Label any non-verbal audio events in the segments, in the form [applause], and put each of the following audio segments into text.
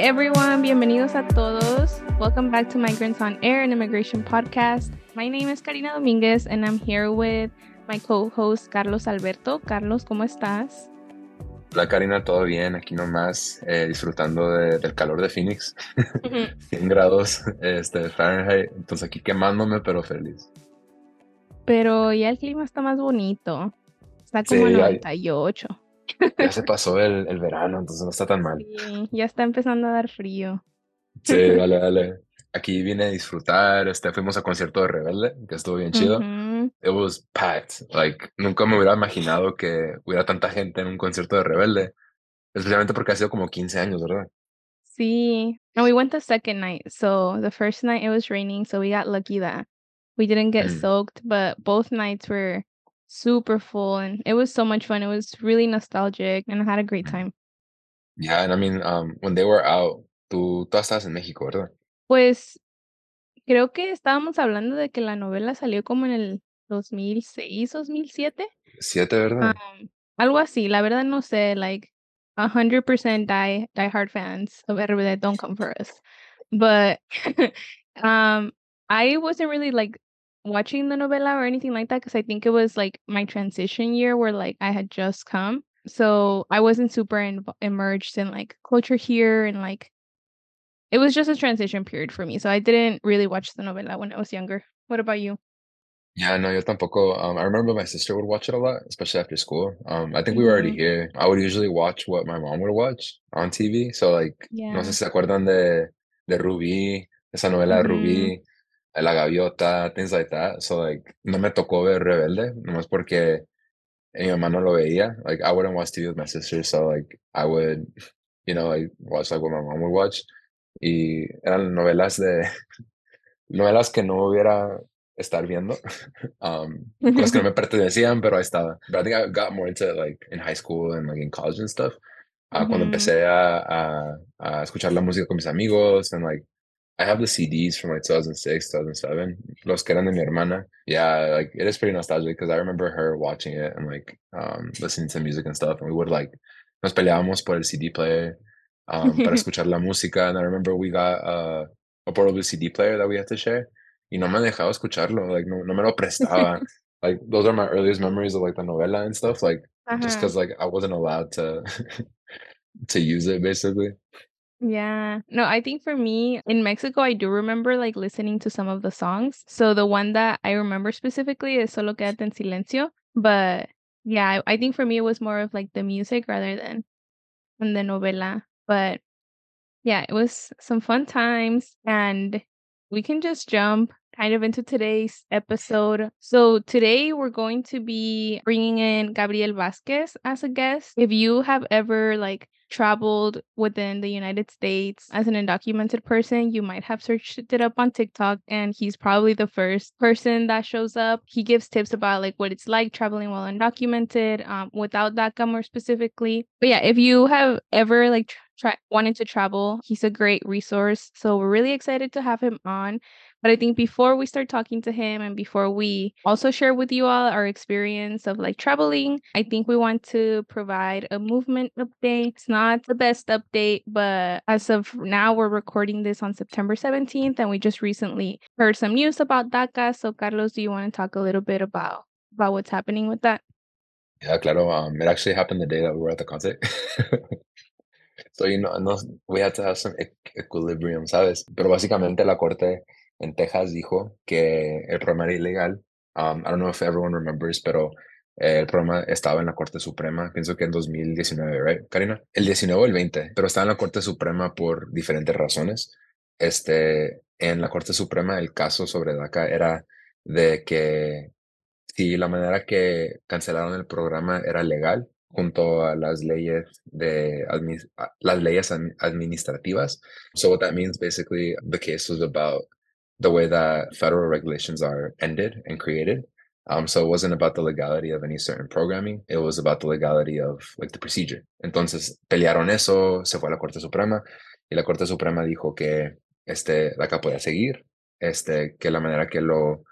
Hi, everyone. Bienvenidos a todos. Welcome back to Migrants on Air, an immigration podcast. My name is Karina Dominguez, and I'm here with my co-host Carlos Alberto. Carlos, ¿cómo estás? Hola Karina, todo bien, aquí nomás eh, disfrutando de, del calor de Phoenix, 100 [laughs] grados este, Fahrenheit, entonces aquí quemándome pero feliz. Pero ya el clima está más bonito, está como sí, 98. Ya, se pasó el, el, verano, entonces no está tan mal. Sí, ya está empezando a dar frío. Sí, [laughs] dale, dale. Aquí vine a disfrutar, este, fuimos a concierto de Rebelde, que estuvo bien chido. Uh -huh. It was packed. Like, nunca me hubiera imaginado que hubiera tanta gente en un concierto de Rebelde, especialmente porque ha sido como 15 años, ¿verdad? Sí. And we went the second night. So the first night it was raining, so we got lucky that we didn't get Mm. soaked, but both nights were super full and it was so much fun. It was really nostalgic and I had a great time. Yeah, and I mean, um, when they were out, tú, tú estabas en México, ¿verdad? Pues creo que estábamos hablando de que la novela salió como en el 2006, 2007. Siete, ¿verdad? Um, algo así, la verdad no sé, like 100% die diehard fans of RBD don't come for us. But [laughs] um I wasn't really like watching the novela or anything like that because I think it was like my transition year where like I had just come. So I wasn't super in- immersed in like culture here and like it was just a transition period for me. So I didn't really watch the novela when I was younger. What about you? Yeah, no, yo tampoco. Um, I remember my sister would watch it a lot, especially after school. Um, I think we were already Mhm. here. I would usually watch what my mom would watch on TV. So, like, yeah. no sé si se acuerdan de, de Rubí, esa novela de Mhm. Rubí, La Gaviota, things like that. So, like, no me tocó ver Rebelde, nomás porque mi mamá no lo veía. Like, I wouldn't watch TV with my sister, so, like, I would, you know, like, watch, like, what my mom would watch. Y eran novelas de, [laughs] novelas que no hubiera estar viendo, [laughs] um, cosas que no me [laughs] pertenecían, pero ahí estaba. But I think I got more into it, like, in high school and, like, in college and stuff. Ah, cuando Mhm. empecé a, a, a escuchar la música con mis amigos, and, like, I have the CDs from, like, 2006, 2007, los que eran de mi hermana. Yeah, like, it is pretty nostalgic, because I remember her watching it and, like, um, listening to music and stuff, and we would, like, nos peleábamos por el CD player, um, para [laughs] escuchar la música, and I remember we got uh, a portable CD player that we had to share, y no me dejaba escucharlo, like, no, no me lo prestaba. [laughs] like, those are my earliest memories of, like, the novela and stuff, like, just because, like, I wasn't allowed to, [laughs] to use it, basically. Yeah. No, I think for me in Mexico, I do remember like listening to some of the songs. So the one that I remember specifically is Solo Quédate en Silencio. But yeah, I, I think for me it was more of like the music rather than the novela. But yeah, it was some fun times and we can just jump kind of into today's episode. So today we're going to be bringing in Gabriel Vazquez as a guest. If you have ever like traveled within the United States as an undocumented person, you might have searched it up on TikTok and he's probably the first person that shows up. He gives tips about like what it's like traveling while undocumented, um, without DACA more specifically. But yeah, if you have ever like tr- try wanted to travel, he's a great resource. So we're really excited to have him on. But I think before we start talking to him and before we also share with you all our experience of like traveling, I think we want to provide a movement update. It's not the best update, but as of now, we're recording this on September 17th, and we just recently heard some news about DACA. So, Carlos, do you want to talk a little bit about about what's happening with that? Yeah, claro. Um, it actually happened the day that we were at the concert. [laughs] so, you know, no, we had to have some equ- equilibrium, ¿sabes? Pero básicamente la corte en Texas dijo que el programa era ilegal. Um, I don't know if everyone remembers, pero eh, el programa estaba en la Corte Suprema, pienso que en 2019, right, Karina? El 19 o el 20, pero estaba en la Corte Suprema por diferentes razones. Este, en la Corte Suprema el caso sobre DACA era de que si la manera que cancelaron el programa era legal, junto a las leyes de las leyes admi- administrativas. So what that means basically the case was about the way that federal regulations are ended and created. Um, so it wasn't about the legality of any certain programming, it was about the legality of like the procedure. Entonces pelearon eso, se fue a la Corte Suprema y la Corte Suprema dijo que este, DACA podía seguir, este, que la manera que lo,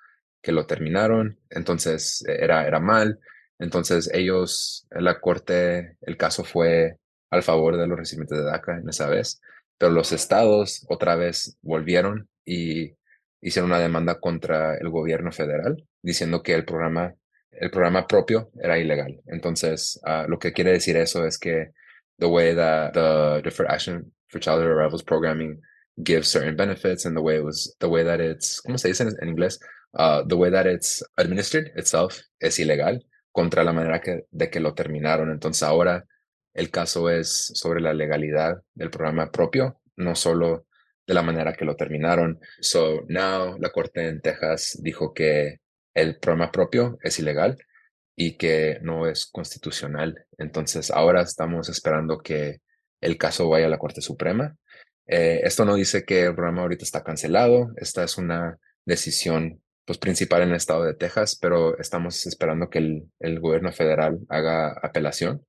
que lo terminaron, entonces eh, era, era mal. Entonces ellos, la Corte, el caso fue al favor de los residentes de DACA en esa vez. pero los estados otra vez volvieron y hicieron una demanda contra el gobierno federal diciendo que el programa, el programa propio era ilegal. Entonces, uh, lo que quiere decir eso es que the way that the Deferred Action for Childhood Arrivals programming gives certain benefits and the way it was, the way that it's, ¿cómo se dice en, inglés? Uh, the way that it's administered itself es ilegal contra la manera que, de que lo terminaron. Entonces ahora el caso es sobre la legalidad del programa propio, no solo de la manera que lo terminaron. So now la corte en Texas dijo que el programa propio es ilegal y que no es constitucional. Entonces ahora estamos esperando que el caso vaya a la Corte Suprema. Eh, esto no dice que el programa ahorita está cancelado. Esta es una decisión pues, principal en el estado de Texas, pero estamos esperando que el, el gobierno federal haga apelación.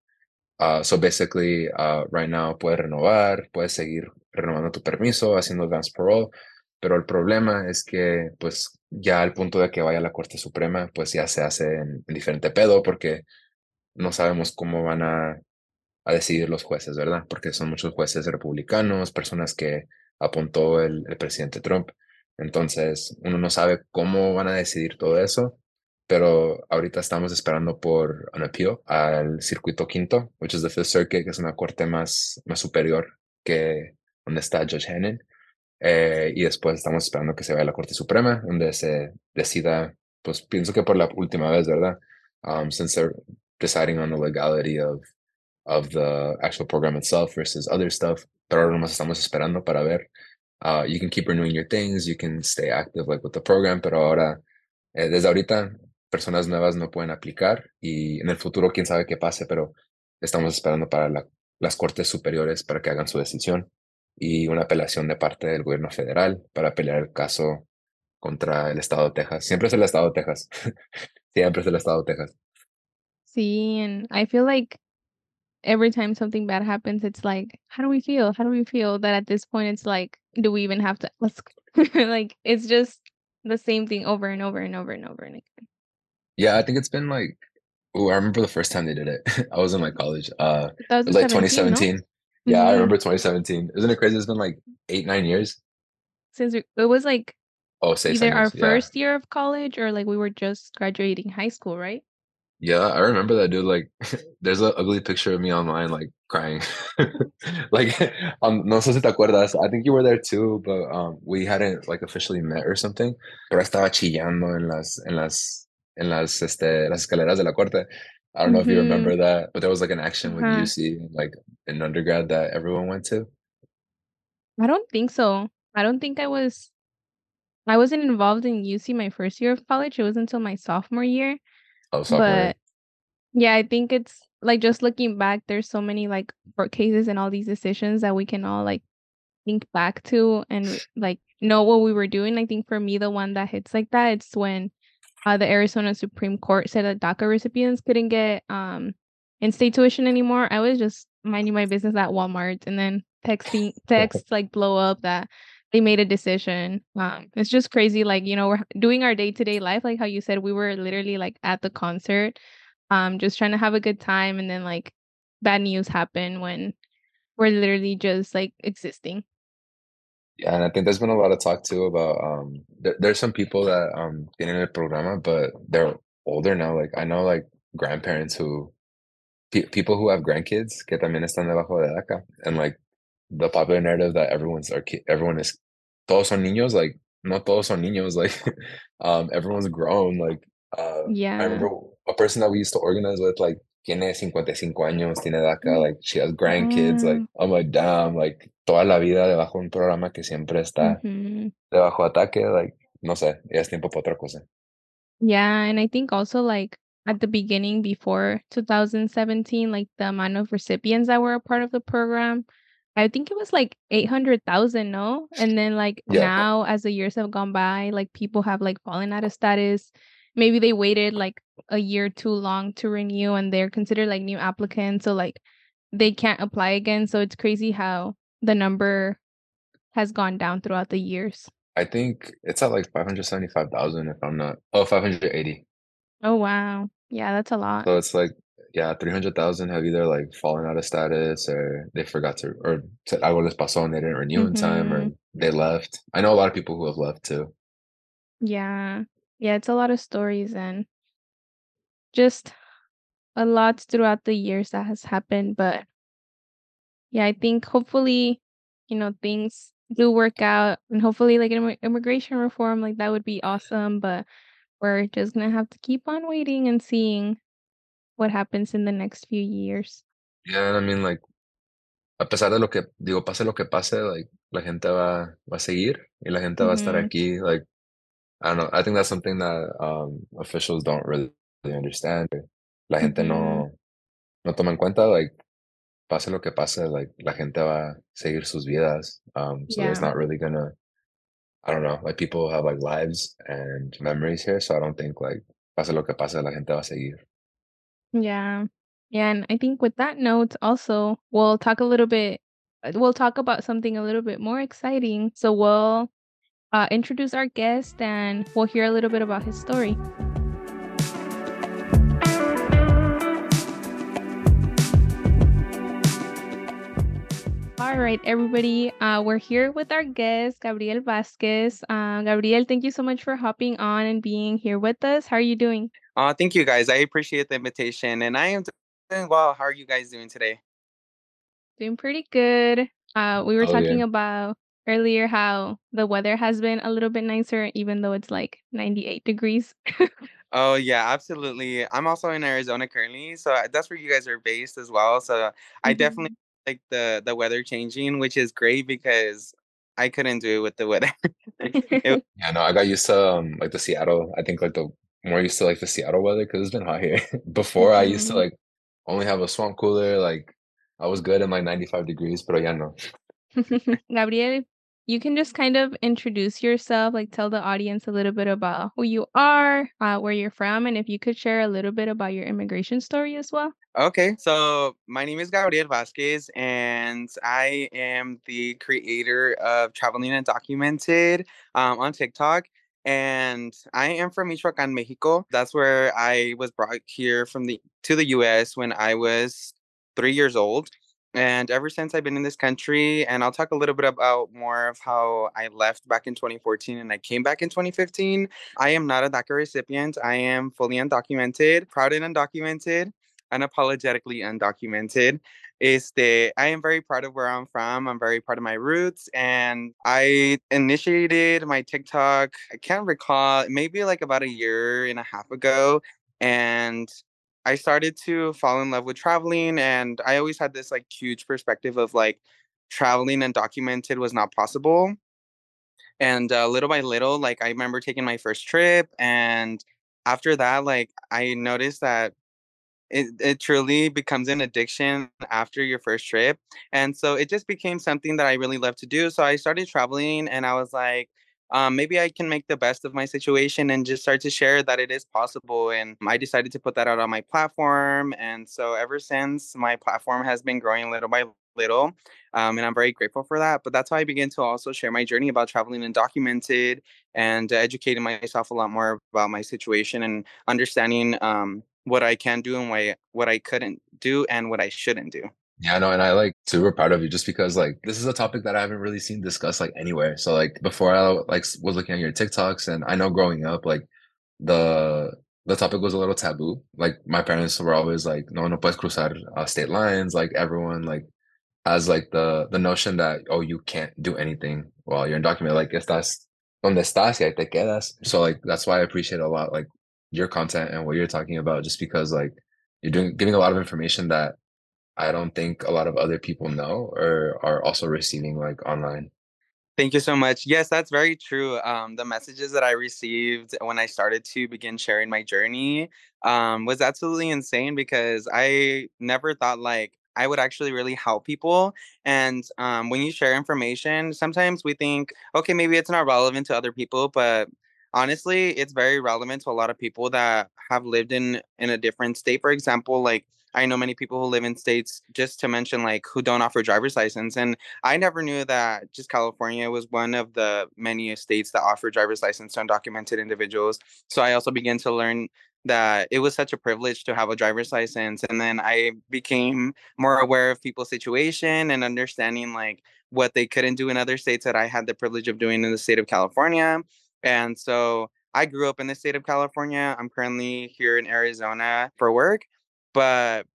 Uh, so basically, uh, right now puedes renovar, puedes seguir renovando tu permiso, haciendo advance parole, pero el problema es que, pues, ya al punto de que vaya a la Corte Suprema, pues ya se hace en, en diferente pedo, porque no sabemos cómo van a, a, decidir los jueces, ¿verdad? Porque son muchos jueces republicanos, personas que apuntó el, el presidente Trump. Entonces, uno no sabe cómo van a decidir todo eso, pero ahorita estamos esperando por un appeal al circuito quinto, which is the Fifth Circuit, que es una corte más, más superior que donde está Judge Hannon. Eh, y después estamos esperando que se vaya a la Corte Suprema, donde se decida, pues pienso que por la última vez, ¿verdad? Um, since they're deciding on the legality of, of the actual program itself versus other stuff, pero ahora nomás estamos esperando para ver Uh, you can keep renewing your things, you can stay active like with the program, pero ahora, eh, desde ahorita, personas nuevas no pueden aplicar y en el futuro quién sabe qué pase, pero estamos esperando para la, las cortes superiores para que hagan su decisión y una apelación de parte del gobierno federal para pelear el caso contra el estado de Texas. Siempre es el estado de Texas. [laughs] Siempre es el estado de Texas. Sí, and I feel like every time something bad happens, it's like, how do we feel? How do we feel? That at this point, it's like, do we even have to ask? [laughs] like, it's just the same thing over and over and over and over and again. Yeah, I think it's been like, oh, I remember the first time they did it. [laughs] I was in my college. Uh, it was 2017, like no? 2017. Yeah, I Mhm. remember 2017. Isn't it crazy? It's been like eight, nine years. Since we, it was like Oh, either our. Yeah. first year of college or like we were just graduating high school, right? Yeah, I remember that dude. Like, [laughs] there's an ugly picture of me online, like crying. [laughs] like, [laughs] um, no sé si te acuerdas. I think you were there too, but um, we hadn't like officially met or something. Pero estaba chillando en las, en las, en las, este, las escaleras de la corte. I don't know if you remember that, but there was like an action with Uh-huh. UC, like an undergrad that everyone went to. I don't think so. I don't think I was. I wasn't involved in UC my first year of college. It was until my sophomore year. Oh, sophomore. But yeah, I think it's like just looking back, there's so many like court cases and all these decisions that we can all like think back to and like know what we were doing. I think for me, the one that hits like that, it's when uh, the Arizona Supreme Court said that DACA recipients couldn't get um in-state tuition anymore. I was just minding my business at Walmart and then texting [laughs] texts like blow up that they made a decision. Um, it's just crazy. Like you know, we're doing our day-to-day life, like how you said, we were literally like at the concert, um, just trying to have a good time, and then like bad news happen when we're literally just like existing. Yeah, and I think there's been a lot of talk too about um there, there's some people that um tienen the programa, but they're older now. Like I know like grandparents who pe- people who have grandkids que también están debajo de DACA. And like the popular narrative that everyone's our ki- everyone is todos son niños, like not todos son niños, [laughs] like um everyone's grown. Like uh I remember a person that we used to organize with like tiene 55 años, tiene DACA, like she has grandkids, like Mm. I'm like damn, like toda la vida debajo de un programa que siempre está debajo de ataque, like no sé, ya es tiempo para otra cosa. Yeah, and I think also like at the beginning before 2017, like the amount of recipients that were a part of the program, I think it was like 800,000, no? And then like Yeah. now as the years have gone by, like people have like fallen out of status. Maybe they waited like a year too long to renew and they're considered like new applicants, so like they can't apply again. So it's crazy how the number has gone down throughout the years. I think it's at like 575,000 if I'm not, oh, 580. Oh wow. Yeah, that's a lot. So it's like, yeah, 300,000 have either like fallen out of status or they forgot to, or said algo les pasó and they didn't renew in time or Mhm. they left. I know a lot of people who have left too. Yeah. Yeah, it's a lot of stories and just a lot throughout the years that has happened, but yeah, I think hopefully, you know, things do work out and hopefully like immi immigration reform, like that would be awesome, but we're just gonna have to keep on waiting and seeing what happens in the next few years. Yeah, I mean like a pesar de lo que digo, pase lo que pase, like la gente va va a seguir y la gente va a estar Mhm. aquí, like I don't know, I think that's something that um officials don't really understand. La gente Mhm. no no toma en cuenta, like pase lo que pase, like la gente va a seguir sus vidas. Um, so there's Yeah. not really gonna I don't know, like people have like lives and memories here, so I don't think like pase lo que pase, la gente va a seguir. Yeah. Yeah, and I think with that note also, we'll talk a little bit uh, we'll talk about something a little bit more exciting. So we'll uh, introduce our guest and we'll hear a little bit about his story. All right, everybody. Uh, we're here with our guest, Gabriel Vazquez. Uh, Gabriel, thank you so much for hopping on and being here with us. How are you doing? Uh, thank you guys. I appreciate the invitation and I am doing well. How are you guys doing today? Doing pretty good. Uh, we were Todo talking bien. about earlier how the weather has been a little bit nicer, even though it's like 98 degrees. Oh yeah, absolutely. I'm also in Arizona currently, so that's where you guys are based as well. So I definitely Mhm. Like the the weather changing, which is great because I couldn't do it with the weather. [laughs] It- [laughs] Yeah, no, I got used to um like the Seattle. I think like the more used to like the Seattle weather because it's been hot here. [laughs] Before I used to Mhm. like only have a swamp cooler, like I was good in like 95 degrees, but yeah, no. Gabriel, you can just kind of introduce yourself, like tell the audience a little bit about who you are, uh, where you're from, and if you could share a little bit about your immigration story as well. okay, so my name is Gabriel Vazquez, and I am the creator of Traveling Undocumented um, on TikTok. And I am from Michoacan, Mexico. That's where I was brought here from the to the US when I was three years old. And ever since I've been in this country, and I'll talk a little bit about more of how I left back in 2014 and I came back in 2015. I am not a DACA recipient. I am fully undocumented, proud and undocumented, unapologetically undocumented. Este, I am very proud of where I'm from. I'm very proud of my roots. And I initiated my TikTok, I can't recall, maybe like about a year and a half ago. And I started to fall in love with traveling. And I always had this like huge perspective of like traveling undocumented was not possible. And uh, little by little, like I remember taking my first trip. And after that, like I noticed that it it truly becomes an addiction after your first trip, and so it just became something that I really love to do, so I started traveling and I was like, um, "Maybe I can make the best of my situation and just start to share that it is possible," and I decided to put that out on my platform, and so ever since, my platform has been growing little by little, um, and I'm very grateful for that, but that's how I began to also share my journey about traveling undocumented and educating myself a lot more about my situation and understanding, um, what I can do and what I couldn't do and what I shouldn't do. Yeah, no, and I like super proud of you just because like this is a topic that I haven't really seen discussed like anywhere. So like before I like was looking at your TikToks and I know growing up like the the topic was a little taboo. Like my parents were always like, no, no puedes cruzar uh, state lines. Like everyone like has like the the notion that oh you can't do anything while you're undocumented. Like estás donde estás y te quedas. So like that's why I appreciate a lot like your content and what you're talking about just because like you're doing giving a lot of information that I don't think a lot of other people know or are also receiving like online. Thank you so much. Yes, that's very true. Um, the messages that I received when I started to begin sharing my journey um, was absolutely insane because I never thought like I would actually really help people. And um, when you share information, sometimes we think, okay, maybe it's not relevant to other people, but honestly, it's very relevant to a lot of people that have lived in in a different state. For example, like I know many people who live in states, just to mention, like who don't offer driver's license, and I never knew that just California was one of the many states that offer driver's license to undocumented individuals. So I also began to learn that it was such a privilege to have a driver's license and then I became more aware of people's situation and understanding like what they couldn't do in other states that I had the privilege of doing in the state of California. And so I grew up in the state of California. I'm currently here in Arizona for work, but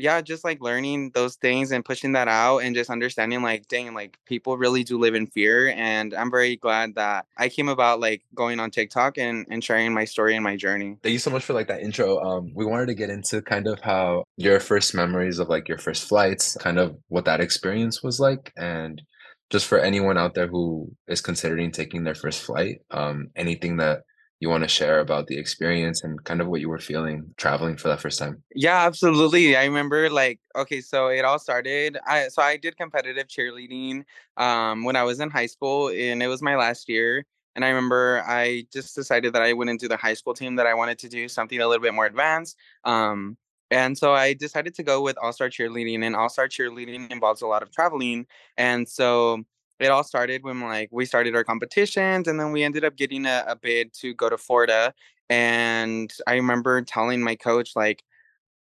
yeah, just like learning those things and pushing that out and just understanding like, dang, like people really do live in fear. And I'm very glad that I came about like going on TikTok and, and sharing my story and my journey. Thank you so much for like that intro. Um, we wanted to get into kind of how your first memories of like your first flights, kind of what that experience was like. And just for anyone out there who is considering taking their first flight, um, anything that you want to share about the experience and kind of what you were feeling traveling for that first time? Yeah, absolutely. I remember like okay, so it all started I so I did competitive cheerleading um when I was in high school and it was my last year and I remember I just decided that I wouldn't do the high school team that I wanted to do something a little bit more advanced. Um and so I decided to go with All-Star Cheerleading and All-Star Cheerleading involves a lot of traveling. And so it all started when like we started our competitions and then we ended up getting a, a bid to go to Florida. And I remember telling my coach like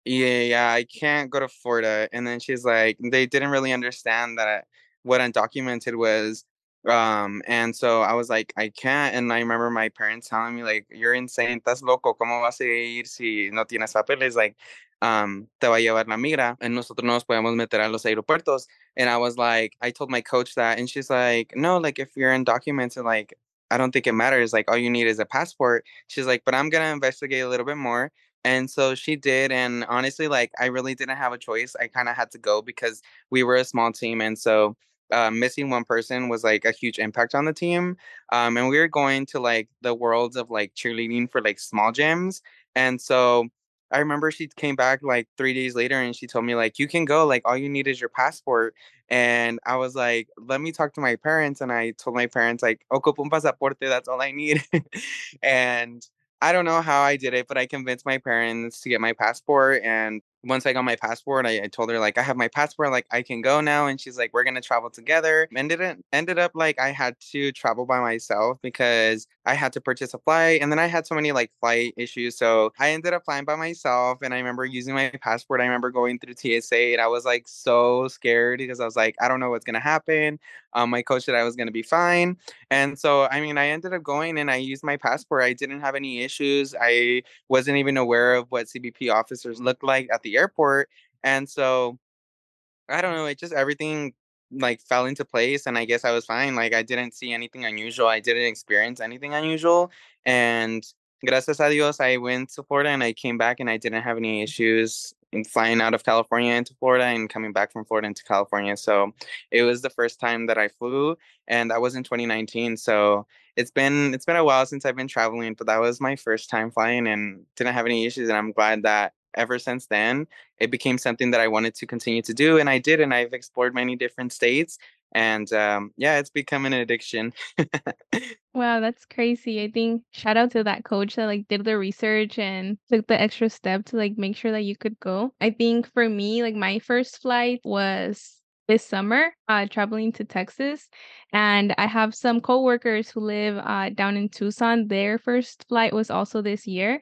yeah, yeah, I can't go to Florida. And then she's like, they didn't really understand that what undocumented was. Um, and so I was like, I can't. And I remember my parents telling me, like, you're insane, estás loco, ¿cómo vas a ir si no tienes papeles? Like, um, te va a llevar la migra, and nosotros no nos podemos meter a los aeropuertos. And I was like, I told my coach that, and she's like, no, like, if you're undocumented, like, I don't think it matters. Like, all you need is a passport. She's like, but I'm gonna investigate a little bit more and so she did, and honestly, like, I really didn't have a choice. I kinda had to go because we were a small team, and so, uh, missing one person was, like, a huge impact on the team. Um, and we were going to, like, the worlds of, like, cheerleading for, like, small gyms, and so I remember she came back, like, 3 days later, and she told me, like, "You can go, like, all you need is your passport." And I was like, "Let me talk to my parents," and I told my parents, like, "Ocupo un pasaporte, that's all I need." [laughs] And I don't know how I did it, but I convinced my parents to get my passport. And once I got my passport, I, I told her like I have my passport, like I can go now. And she's like, we're gonna travel together. Ended it ended up like I had to travel by myself because I had to purchase a flight, and then I had so many like flight issues. So I ended up flying by myself. And I remember using my passport. I remember going through TSA, and I was like so scared because I was like, I don't know what's gonna happen. Um, my coach said I was gonna be fine, and so I mean, I ended up going and I used my passport. I didn't have any issues. I wasn't even aware of what CBP officers looked like at the airport. And so I don't know, it just everything like fell into place and I guess I was fine. Like I didn't see anything unusual. I didn't experience anything unusual. And gracias a Dios, I went to Florida and I came back and I didn't have any issues in flying out of California into Florida and coming back from Florida into California. So it was the first time that I flew and that was in 2019. So it's been it's been a while since I've been traveling, but that was my first time flying and didn't have any issues and I'm glad that ever since then it became something that I wanted to continue to do and I did and I've explored many different states and um, yeah it's become an addiction. [laughs] Wow that's crazy i think shout out to that coach that like did the research and took the extra step to like make sure that you could go. I think for me like my first flight was this summer uh traveling to texas and i have some coworkers who live uh down in tucson. Their first flight was also this year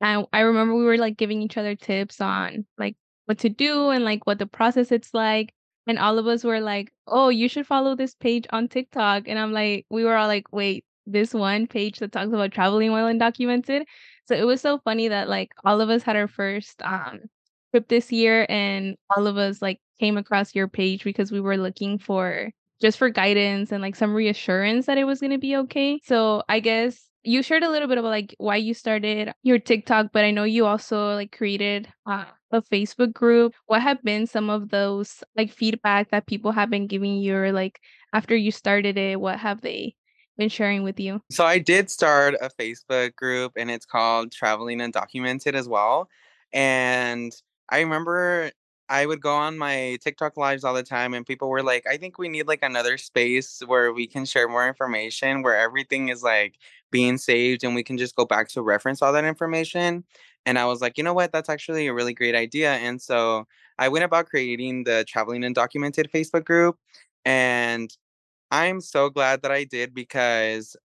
and I remember we were, like, giving each other tips on, like, what to do and, like, what the process it's like, and all of us were like, "Oh, you should follow this page on TikTok," and I'm like we were all like, "Wait, this one page that talks about traveling while undocumented?" So it was so funny that, like, all of us had our first, um, trip this year, and all of us, like, came across your page because we were looking for just for guidance and, like, some reassurance that it was gonna be okay. So I guess you shared a little bit about like why you started your TikTok, but I know you also like created uh, a Facebook group. What have been some of those like feedback that people have been giving you or like after you started it, what have they been sharing with you? So I did start a Facebook group and it's called Traveling Undocumented as well. And I remember I would go on my TikTok lives all the time and people were like, I think we need like another space where we can share more information, where everything is like being saved and we can just go back to reference all that information. And I was like, you know what? That's actually a really great idea. And so I went about creating the Traveling Undocumented Facebook group. And I'm so glad that I did because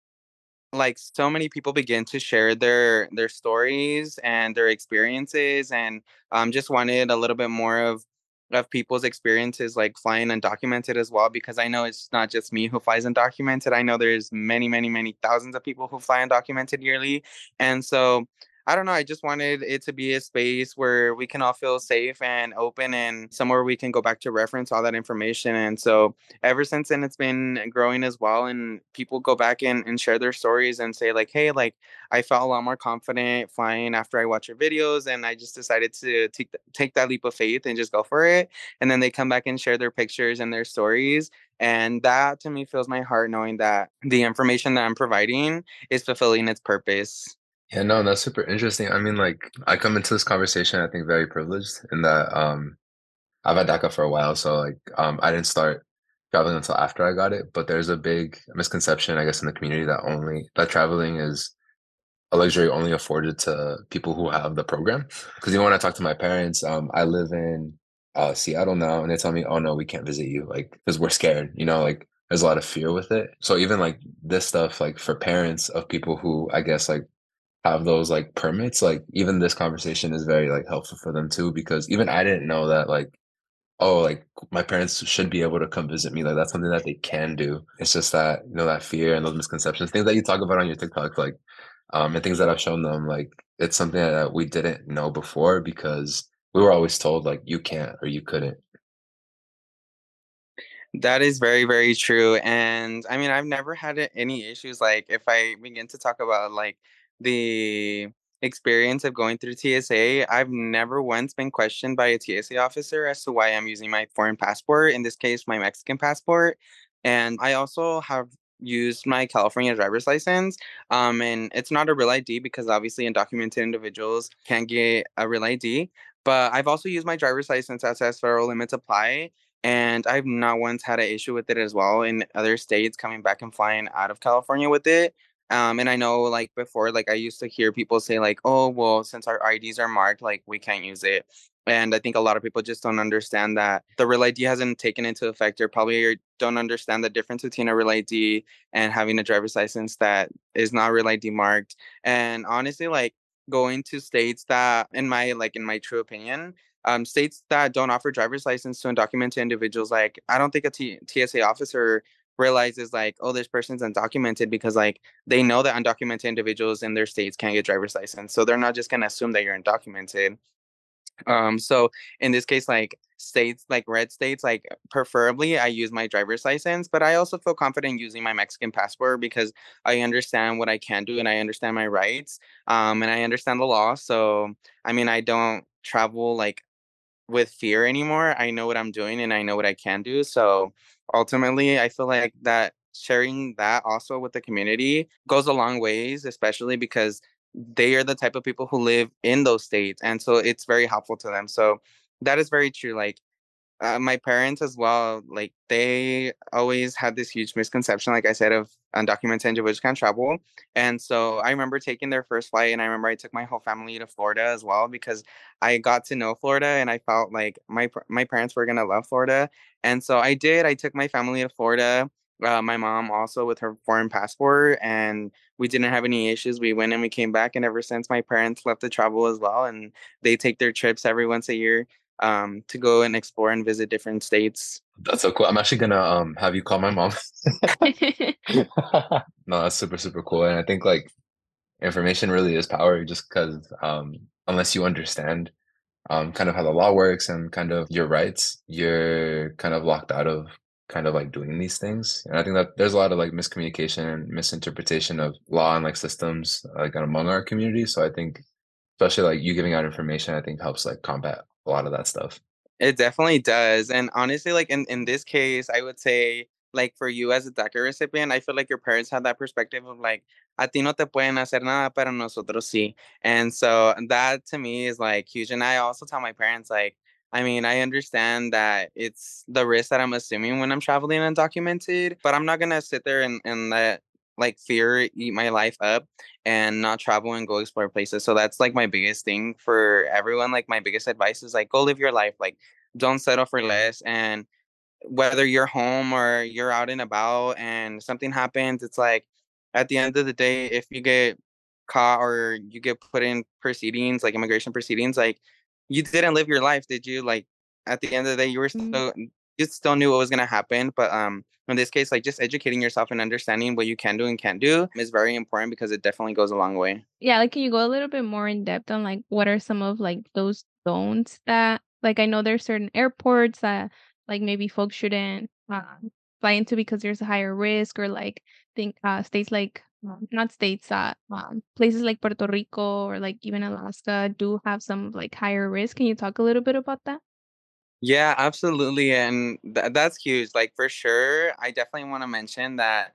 like so many people begin to share their their stories and their experiences and um just wanted a little bit more of of people's experiences like flying undocumented as well because I know it's not just me who flies undocumented. I know there's many, many, many thousands of people who fly undocumented yearly. And so I don't know. I just wanted it to be a space where we can all feel safe and open and somewhere we can go back to reference all that information. And so ever since then, it's been growing as well. And people go back and, and share their stories and say, like, hey, like, I felt a lot more confident flying after I watched your videos. And I just decided to take, take that leap of faith and just go for it. And then they come back and share their pictures and their stories. And that to me fills my heart knowing that the information that I'm providing is fulfilling its purpose. Yeah, no, that's super interesting. I mean, like, I come into this conversation, I think, very privileged in that um, I've had DACA for a while, so like, um, I didn't start traveling until after I got it. But there's a big misconception, I guess, in the community that only that traveling is a luxury only afforded to people who have the program. Because even when I talk to my parents, um, I live in uh, Seattle now, and they tell me, "Oh no, we can't visit you," like because we're scared. You know, like there's a lot of fear with it. So even like this stuff, like for parents of people who I guess like have those like permits, like even this conversation is very like helpful for them too, because even I didn't know that like, oh, like my parents should be able to come visit me. Like that's something that they can do. It's just that, you know, that fear and those misconceptions, things that you talk about on your TikTok, like, um, and things that I've shown them, like it's something that we didn't know before because we were always told like you can't or you couldn't. That is very, very true. And I mean, I've never had any issues. Like, if I begin to talk about like the experience of going through TSA, I've never once been questioned by a TSA officer as to why I'm using my foreign passport, in this case, my Mexican passport. And I also have used my California driver's license. Um, and it's not a real ID because obviously undocumented individuals can't get a real ID. But I've also used my driver's license as, as federal limits apply and I've not once had an issue with it as well in other states coming back and flying out of California with it. Um, and I know like before, like I used to hear people say like, "Oh, well, since our IDs are marked, like we can't use it." And I think a lot of people just don't understand that the real ID hasn't taken into effect, or probably don't understand the difference between a real ID and having a driver's license that is not real ID marked. And honestly, like going to states that, in my like in my true opinion, um, states that don't offer driver's license to undocumented individuals, like I don't think a T- TSA officer realizes like, oh, this person's undocumented because like they know that undocumented individuals in their states can't get driver's license, so they're not just gonna assume that you're undocumented. Um, so in this case, like states like red states, like preferably I use my driver's license, but I also feel confident using my Mexican passport because I understand what I can do and I understand my rights. Um, and I understand the law. So I mean I don't travel like with fear anymore. I know what I'm doing and I know what I can do. So ultimately, I feel like that sharing that also with the community goes a long ways, especially because they are the type of people who live in those states. And so it's very helpful to them. So that is very true. Like uh, my parents as well, like they always had this huge misconception, like I said, of undocumented individuals can't travel. And so I remember taking their first flight, and I remember I took my whole family to Florida as well because I got to know Florida, and I felt like my my parents were gonna love Florida. And so I did. I took my family to Florida. Uh, my mom also with her foreign passport, and we didn't have any issues. We went and we came back, and ever since my parents love to travel as well, and they take their trips every once a year um, to go and explore and visit different states. That's so cool. I'm actually gonna um have you call my mom. [laughs] [laughs] no, that's super super cool, and I think like information really is power, just because um unless you understand um kind of how the law works and kind of your rights, you're kind of locked out of kind of like doing these things. And I think that there's a lot of like miscommunication and misinterpretation of law and like systems like among our community. So I think especially like you giving out information, I think helps like combat a lot of that stuff. It definitely does. And honestly, like in, in this case, I would say, like for you as a DACA recipient, I feel like your parents had that perspective of like, a ti no te pueden hacer nada, pero nosotros sí. And so that to me is like huge. And I also tell my parents, like, I mean, I understand that it's the risk that I'm assuming when I'm traveling undocumented, but I'm not gonna sit there and, and let like fear eat my life up and not travel and go explore places. So that's like my biggest thing for everyone. Like my biggest advice is like go live your life. Like don't settle for less. And whether you're home or you're out and about and something happens, it's like at the end of the day, if you get caught or you get put in proceedings, like immigration proceedings, like you didn't live your life, did you? Like at the end of the day, you were Mm. still you still knew what was gonna happen. But um in this case, like just educating yourself and understanding what you can do and can't do is very important because it definitely goes a long way. Yeah, like, can you go a little bit more in depth on, like, what are some of, like, those don'ts that like, I know there's certain airports that, like, maybe folks shouldn't, um, fly into because there's a higher risk or, like, think, uh, states like um, not states, uh, um, places like Puerto Rico or, like, even Alaska do have some, like, higher risk. Can you talk a little bit about that? Yeah, absolutely. And th- that's huge. Like for sure, I definitely want to mention that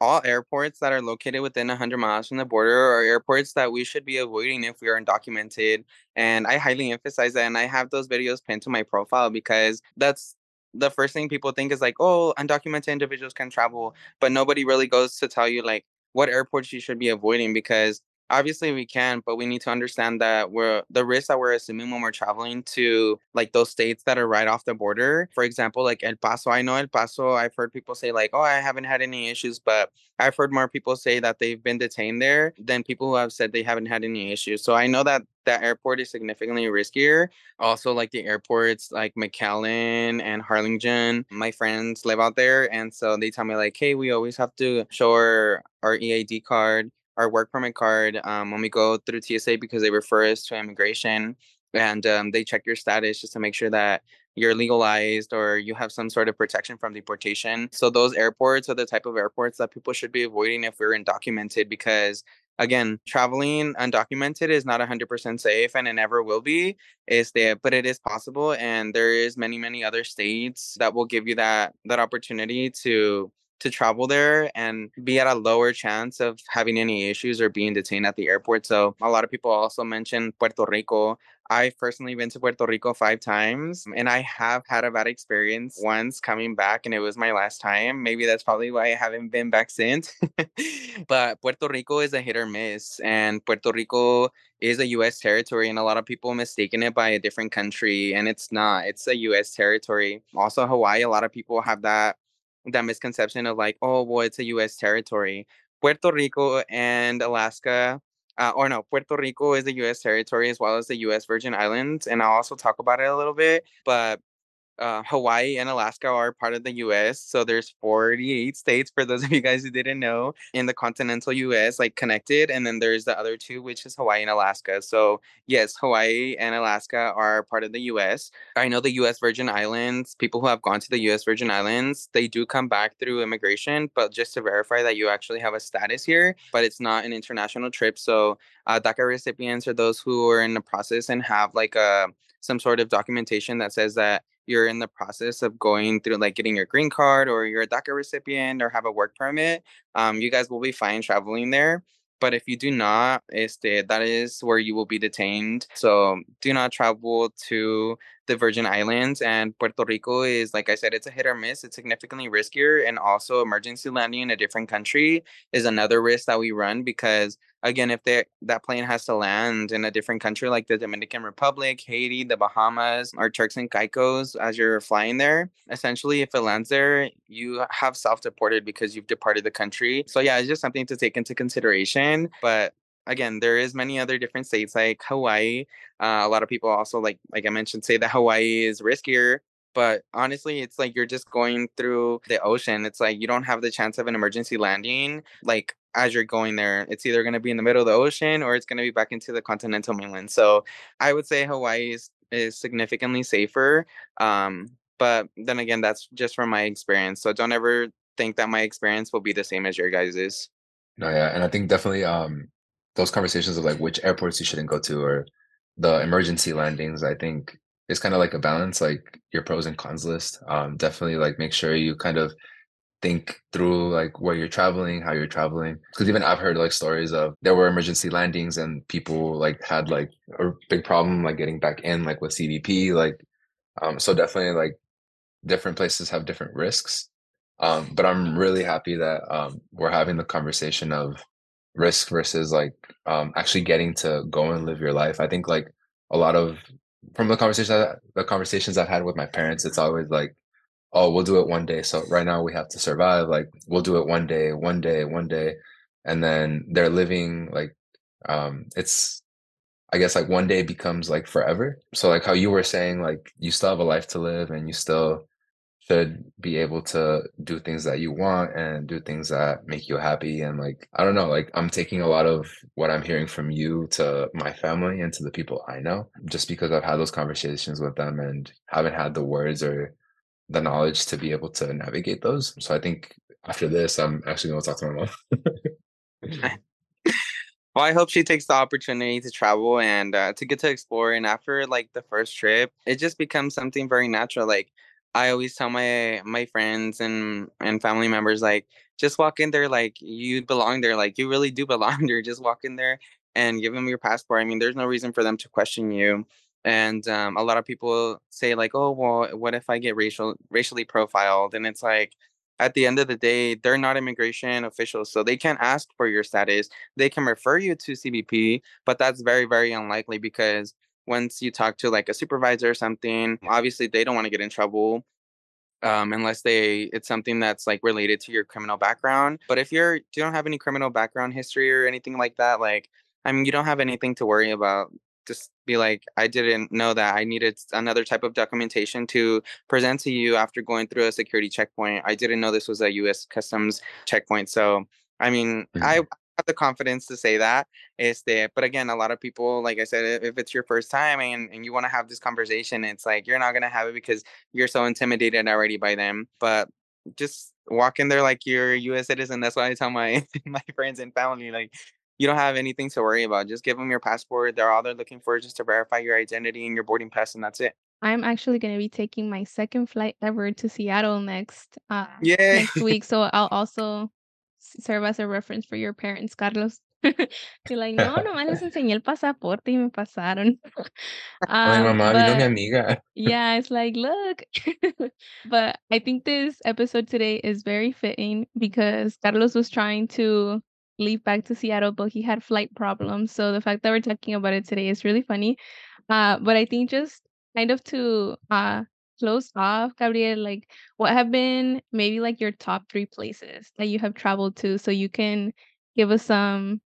all airports that are located within 100 miles from the border are airports that we should be avoiding if we are undocumented. And I highly emphasize that. And I have those videos pinned to my profile because that's the first thing people think is like, oh, undocumented individuals can travel. But nobody really goes to tell you like what airports you should be avoiding because obviously we can, but we need to understand that we're the risks that we're assuming when we're traveling to like those states that are right off the border. For example, like El Paso. I know El Paso, I've heard people say like, oh, I haven't had any issues, but I've heard more people say that they've been detained there than people who have said they haven't had any issues. So I know that that airport is significantly riskier. Also, like the airports like McAllen and Harlingen, my friends live out there. And so they tell me, like, hey, we always have to show our, our EAD card, our work permit card um, when we go through TSA because they refer us to immigration and um, they check your status just to make sure that you're legalized or you have some sort of protection from deportation. So those airports are the type of airports that people should be avoiding if we're undocumented because again, traveling undocumented is not 100% safe and it never will be. Is there, but it is possible and there is many many other states that will give you that that opportunity to to travel there and be at a lower chance of having any issues or being detained at the airport. So a lot of people also mention Puerto Rico. I've personally been to Puerto Rico five times and I have had a bad experience once coming back and it was my last time. Maybe that's probably why I haven't been back since. [laughs] but Puerto Rico is a hit or miss and Puerto Rico is a US territory and a lot of people mistaken it by a different country and it's not. It's a US territory. Also Hawaii, a lot of people have that that misconception of like, oh, well, it's a US territory. Puerto Rico and Alaska uh, or no, Puerto Rico is a U.S. territory as well as the U.S. Virgin Islands, and I'll also talk about it a little bit. But uh, Hawaii and Alaska are part of the U.S. So there's 48 states for those [laughs] of you guys who didn't know in the continental U.S. like connected, and then there's the other two, which is Hawaii and Alaska. So yes, Hawaii and Alaska are part of the U.S. I know the U.S. Virgin Islands. People who have gone to the U.S. Virgin Islands, they do come back through immigration, but just to verify that you actually have a status here, but it's not an international trip. So uh, DACA recipients are those who are in the process and have like a some sort of documentation that says that you're in the process of going through like getting your green card or you're a DACA recipient or have a work permit, um, you guys will be fine traveling there. But if you do not, este, that is where you will be detained. So do not travel to the Virgin Islands and Puerto Rico is like I said, it's a hit or miss. It's significantly riskier, and also emergency landing in a different country is another risk that we run because again, if that plane has to land in a different country like the Dominican Republic, Haiti, the Bahamas, or Turks and Caicos as you're flying there, essentially, if it lands there, you have self deported because you've departed the country. So, yeah, it's just something to take into consideration. But again there is many other different states like hawaii uh, a lot of people also like like i mentioned say that hawaii is riskier but honestly it's like you're just going through the ocean it's like you don't have the chance of an emergency landing like as you're going there it's either going to be in the middle of the ocean or it's going to be back into the continental mainland so i would say hawaii is, is significantly safer um, but then again that's just from my experience so don't ever think that my experience will be the same as your guys's No, yeah, and I think definitely um those conversations of like which airports you shouldn't go to or the emergency landings, I think it's kind of like a balance, like your pros and cons list. Um, definitely like make sure you kind of think through like where you're traveling, how you're traveling. Because even I've heard like stories of there were emergency landings and people like had like a big problem like getting back in, like with CBP. Like, um, so definitely like different places have different risks. Um, but I'm really happy that um, we're having the conversation of risk versus like um, actually getting to go and live your life. I think like a lot of from the conversations the conversations I've had with my parents, it's always like, oh, we'll do it one day. So right now we have to survive. Like we'll do it one day, one day, one day. and then they're living like um it's I guess like one day becomes like forever. So like how you were saying, like you still have a life to live and you still should be able to do things that you want and do things that make you happy. And like, I don't know, like I'm taking a lot of what I'm hearing from you to my family and to the people I know, just because I've had those conversations with them and haven't had the words or the knowledge to be able to navigate those. So I think after this, I'm actually going to talk to my mom. Well, I hope she takes the opportunity to travel and uh, to get to explore. And after like the first trip, it just becomes something very natural. Like I always tell my my friends and and family members, like just walk in there, like you belong there, like you really do [laughs] belong there. Just walk in there and give them your passport. I mean, there's no reason for them to question you. And um, a lot of people say like, oh well, what if I get racial racially profiled? And it's like at the end of the day, they're not immigration officials, so they can't ask for your status. They can refer you to CBP, but that's very, very unlikely because once you talk to like a supervisor or something, obviously they don't want to get in trouble um, unless they it's something that's like related to your criminal background. But if you're you don't have any criminal background history or anything like that, like I mean, you don't have anything to worry about just be like, I didn't know that I needed another type of documentation to present to you after going through a security checkpoint. I didn't know this was a US customs checkpoint. So, I mean, mm-hmm. I have the confidence to say that is there. But again, a lot of people, like I said, if it's your first time and, and you want to have this conversation, it's like you're not going to have it because you're so intimidated already by them. But just walk in there like you're a US citizen. That's why I tell my [laughs] my friends and family, like you don't have anything to worry about. Just give them your passport. They're all they're looking for just to verify your identity and your boarding pass, and that's it. I'm actually going to be taking my second flight ever to Seattle next uh, yeah. next week. So I'll [laughs] also serve as a reference for your parents, Carlos. [laughs] You're like, no, nomás les [laughs] enseñé el pasaporte y me pasaron. [laughs] Um, mamá, but, mi amiga. yeah, it's like, look. but I think this episode today is very fitting because Carlos was trying to leave back to Seattle, but he had flight problems. So the fact that we're talking about it today is really funny. Uh, but I think just kind of to uh, close off, Gabriel, like what have been maybe like your top three places that you have traveled to so you can give us some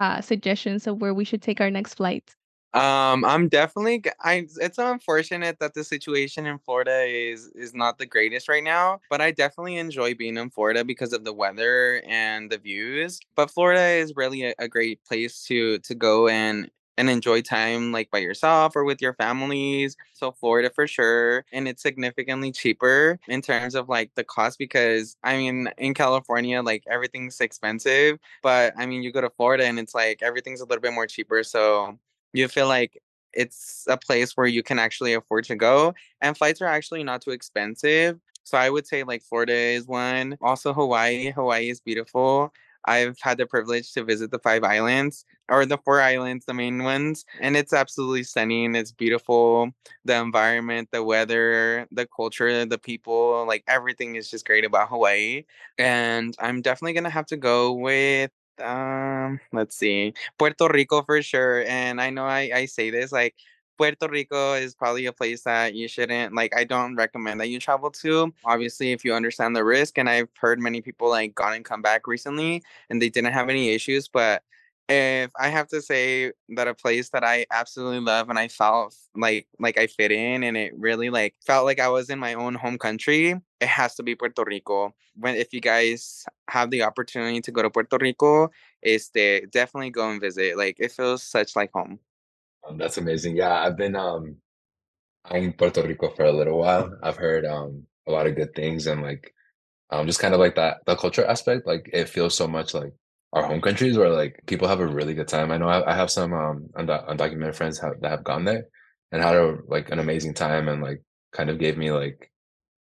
uh, suggestions of where we should take our next flight? Um, I'm definitely. I. It's unfortunate that the situation in Florida is is not the greatest right now, but I definitely enjoy being in Florida because of the weather and the views. But Florida is really a, a great place to to go and and enjoy time like by yourself or with your families. So Florida for sure. And it's significantly cheaper in terms of like the cost because I mean in California like everything's expensive, but I mean you go to Florida and it's like everything's a little bit more cheaper. So you feel like it's a place where you can actually afford to go and flights are actually not too expensive. So I would say like Florida is one. Also Hawaii. Hawaii is beautiful. I've had the privilege to visit the five islands or the four islands, the main ones, and it's absolutely stunning. It's beautiful. The environment, the weather, the culture, the people, like everything is just great about Hawaii. And I'm definitely going to have to go with um, let's see, Puerto Rico for sure. And I know I, I say this like Puerto Rico is probably a place that you shouldn't like. I don't recommend that you travel to. Obviously, if you understand the risk, and I've heard many people like gone and come back recently, and they didn't have any issues. But if I have to say that a place that I absolutely love and I felt like like I fit in and it really like felt like I was in my own home country, it has to be Puerto Rico. When if you guys have the opportunity to go to Puerto Rico, este definitely go and visit. Like it feels such like home. Um, that's amazing. Yeah, I've been um in Puerto Rico for a little while. I've heard um a lot of good things and like um just kind of like that the culture aspect. Like it feels so much like our home countries where like people have a really good time. I know I, I have some um undocumented friends have, that have gone there and had a like an amazing time and like kind of gave me like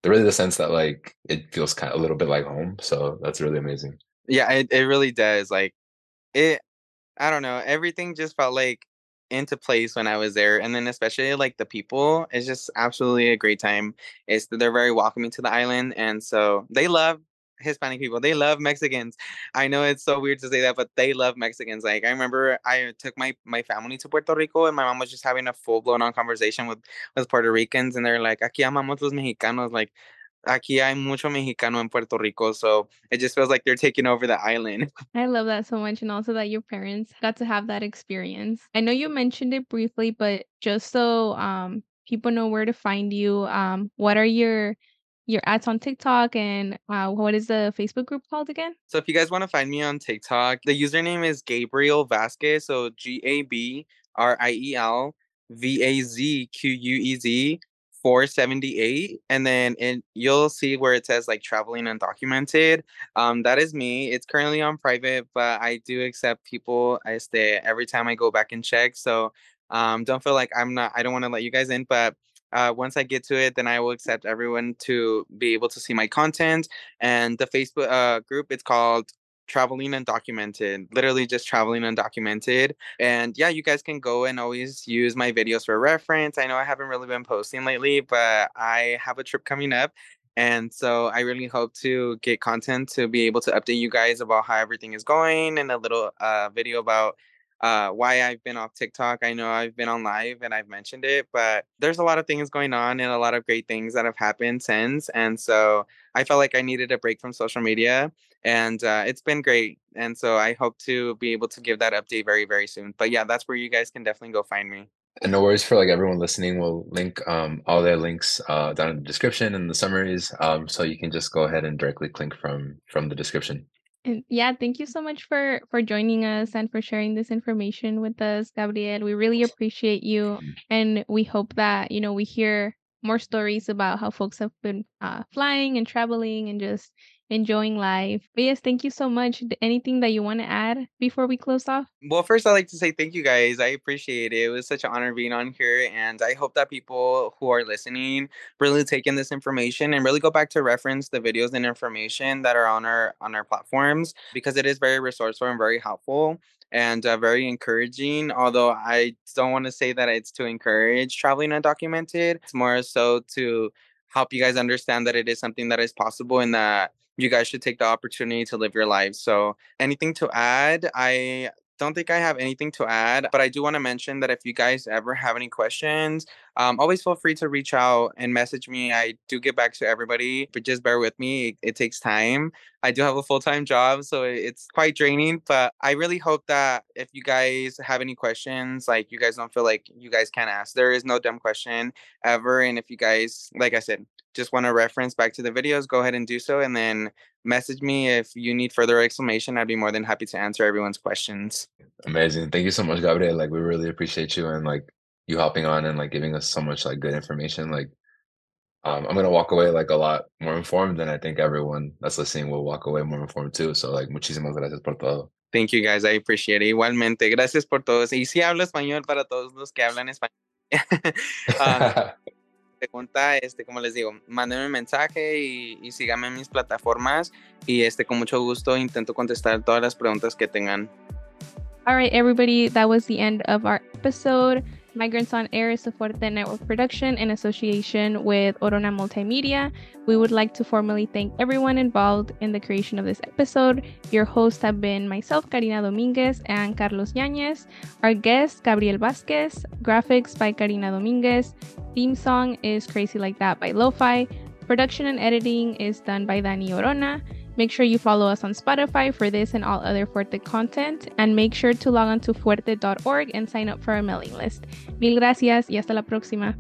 the really the sense that like it feels kind of a little bit like home. So that's really amazing. Yeah, it, it really does. Like it I don't know, everything just felt like into place when I was there. And then especially like the people, it's just absolutely a great time. It's they're very welcoming to the island. And so they love Hispanic people. They love Mexicans. I know it's so weird to say that, but they love Mexicans. Like I remember I took my my family to Puerto Rico and my mom was just having a full blown on conversation with with Puerto Ricans and they're like, Aquí amamos los mexicanos. Like aquí hay mucho mexicano en Puerto Rico, so it just feels like they're taking over the island. [laughs] I love that so much, and also that your parents got to have that experience. I know you mentioned it briefly, but just so um people know where to find you, um, what are your your ads on TikTok and uh, what is the Facebook group called again? So if you guys want to find me on TikTok, the username is Gabriel Vazquez. So G A B R I E L V A Z Q U E Z 478 and then it, you'll see where it says like traveling undocumented um that is me it's currently on private but i do accept people i stay every time i go back and check so um don't feel like i'm not i don't want to let you guys in but uh, once I get to it, then I will accept everyone to be able to see my content. And the Facebook uh, group, it's called traveling undocumented literally just traveling undocumented and yeah you guys can go and always use my videos for reference i know i haven't really been posting lately but i have a trip coming up and so i really hope to get content to be able to update you guys about how everything is going and a little uh, video about uh, why I've been off TikTok. I know I've been on live and I've mentioned it, but there's a lot of things going on and a lot of great things that have happened since. And so I felt like I needed a break from social media and uh, it's been great. And so I hope to be able to give that update very, very soon. But yeah, that's where you guys can definitely go find me. And no worries for like everyone listening. We'll link um, all their links uh, down in the description and the summaries, um, so you can just go ahead and directly click from from the description. And yeah, thank you so much for for joining us and for sharing this information with us, Gabriel. We really appreciate you, Mm. and we hope that you know we hear more stories about how folks have been uh, flying and traveling and just enjoying life. But yes, thank you so much. Anything that you want to add before we close off? Well, first, I'd like to say thank you guys. I appreciate it. It was such an honor being on here. And I hope that people who are listening really take in this information and really go back to reference the videos and information that are on our on our platforms because it is very resourceful and very helpful and uh, very encouraging. Although I don't want to say that it's to encourage traveling undocumented, it's more so to help you guys understand that it is something that is possible and that you guys should take the opportunity to live your lives. So, anything to add? I don't think I have anything to add, but I do want to mention that if you guys ever have any questions, um, always feel free to reach out and message me. I do get back to everybody, but just bear with me. It, it takes time. I do have a full time job, so it's quite draining, but I really hope that if you guys have any questions, like you guys don't feel like you guys can't ask. There is no dumb question ever. And if you guys, like I said, just want to reference back to the videos, go ahead and do so. And then message me if you need further explanation. I'd be more than happy to answer everyone's questions. Amazing. Thank you so much, Gabriel. Like we really appreciate you and like you hopping on and like giving us so much like good information. Like um, I'm gonna walk away like a lot more informed, and I think everyone that's listening will walk away more informed too. So like muchísimas gracias por todo. Thank you guys. I appreciate it. Igualmente. Gracias por todos. Y si hablo español para todos los que hablan español. [laughs] um, [laughs] pregunta, este, como les digo, mándenme un mensaje y, y síganme mis plataformas y este, con mucho gusto intento contestar todas las preguntas que tengan. All right, everybody, that was the end of our episode. Migrants on Air is a Fuerte Network production in association with Orona Multimedia. We would like to formally thank everyone involved in the creation of this episode. Your hosts have been myself, Karina Dominguez, and Carlos Yañez. Our guest, Gabriel Vazquez. Graphics by Karina Dominguez. Theme song is Crazy Like That by Lo-Fi. Production and editing is done by Dani Orona. Make sure you follow us on Spotify for this and all other Fuerte content, and make sure to log on to fuerte.org and sign up for our mailing list. Mil gracias y hasta la próxima.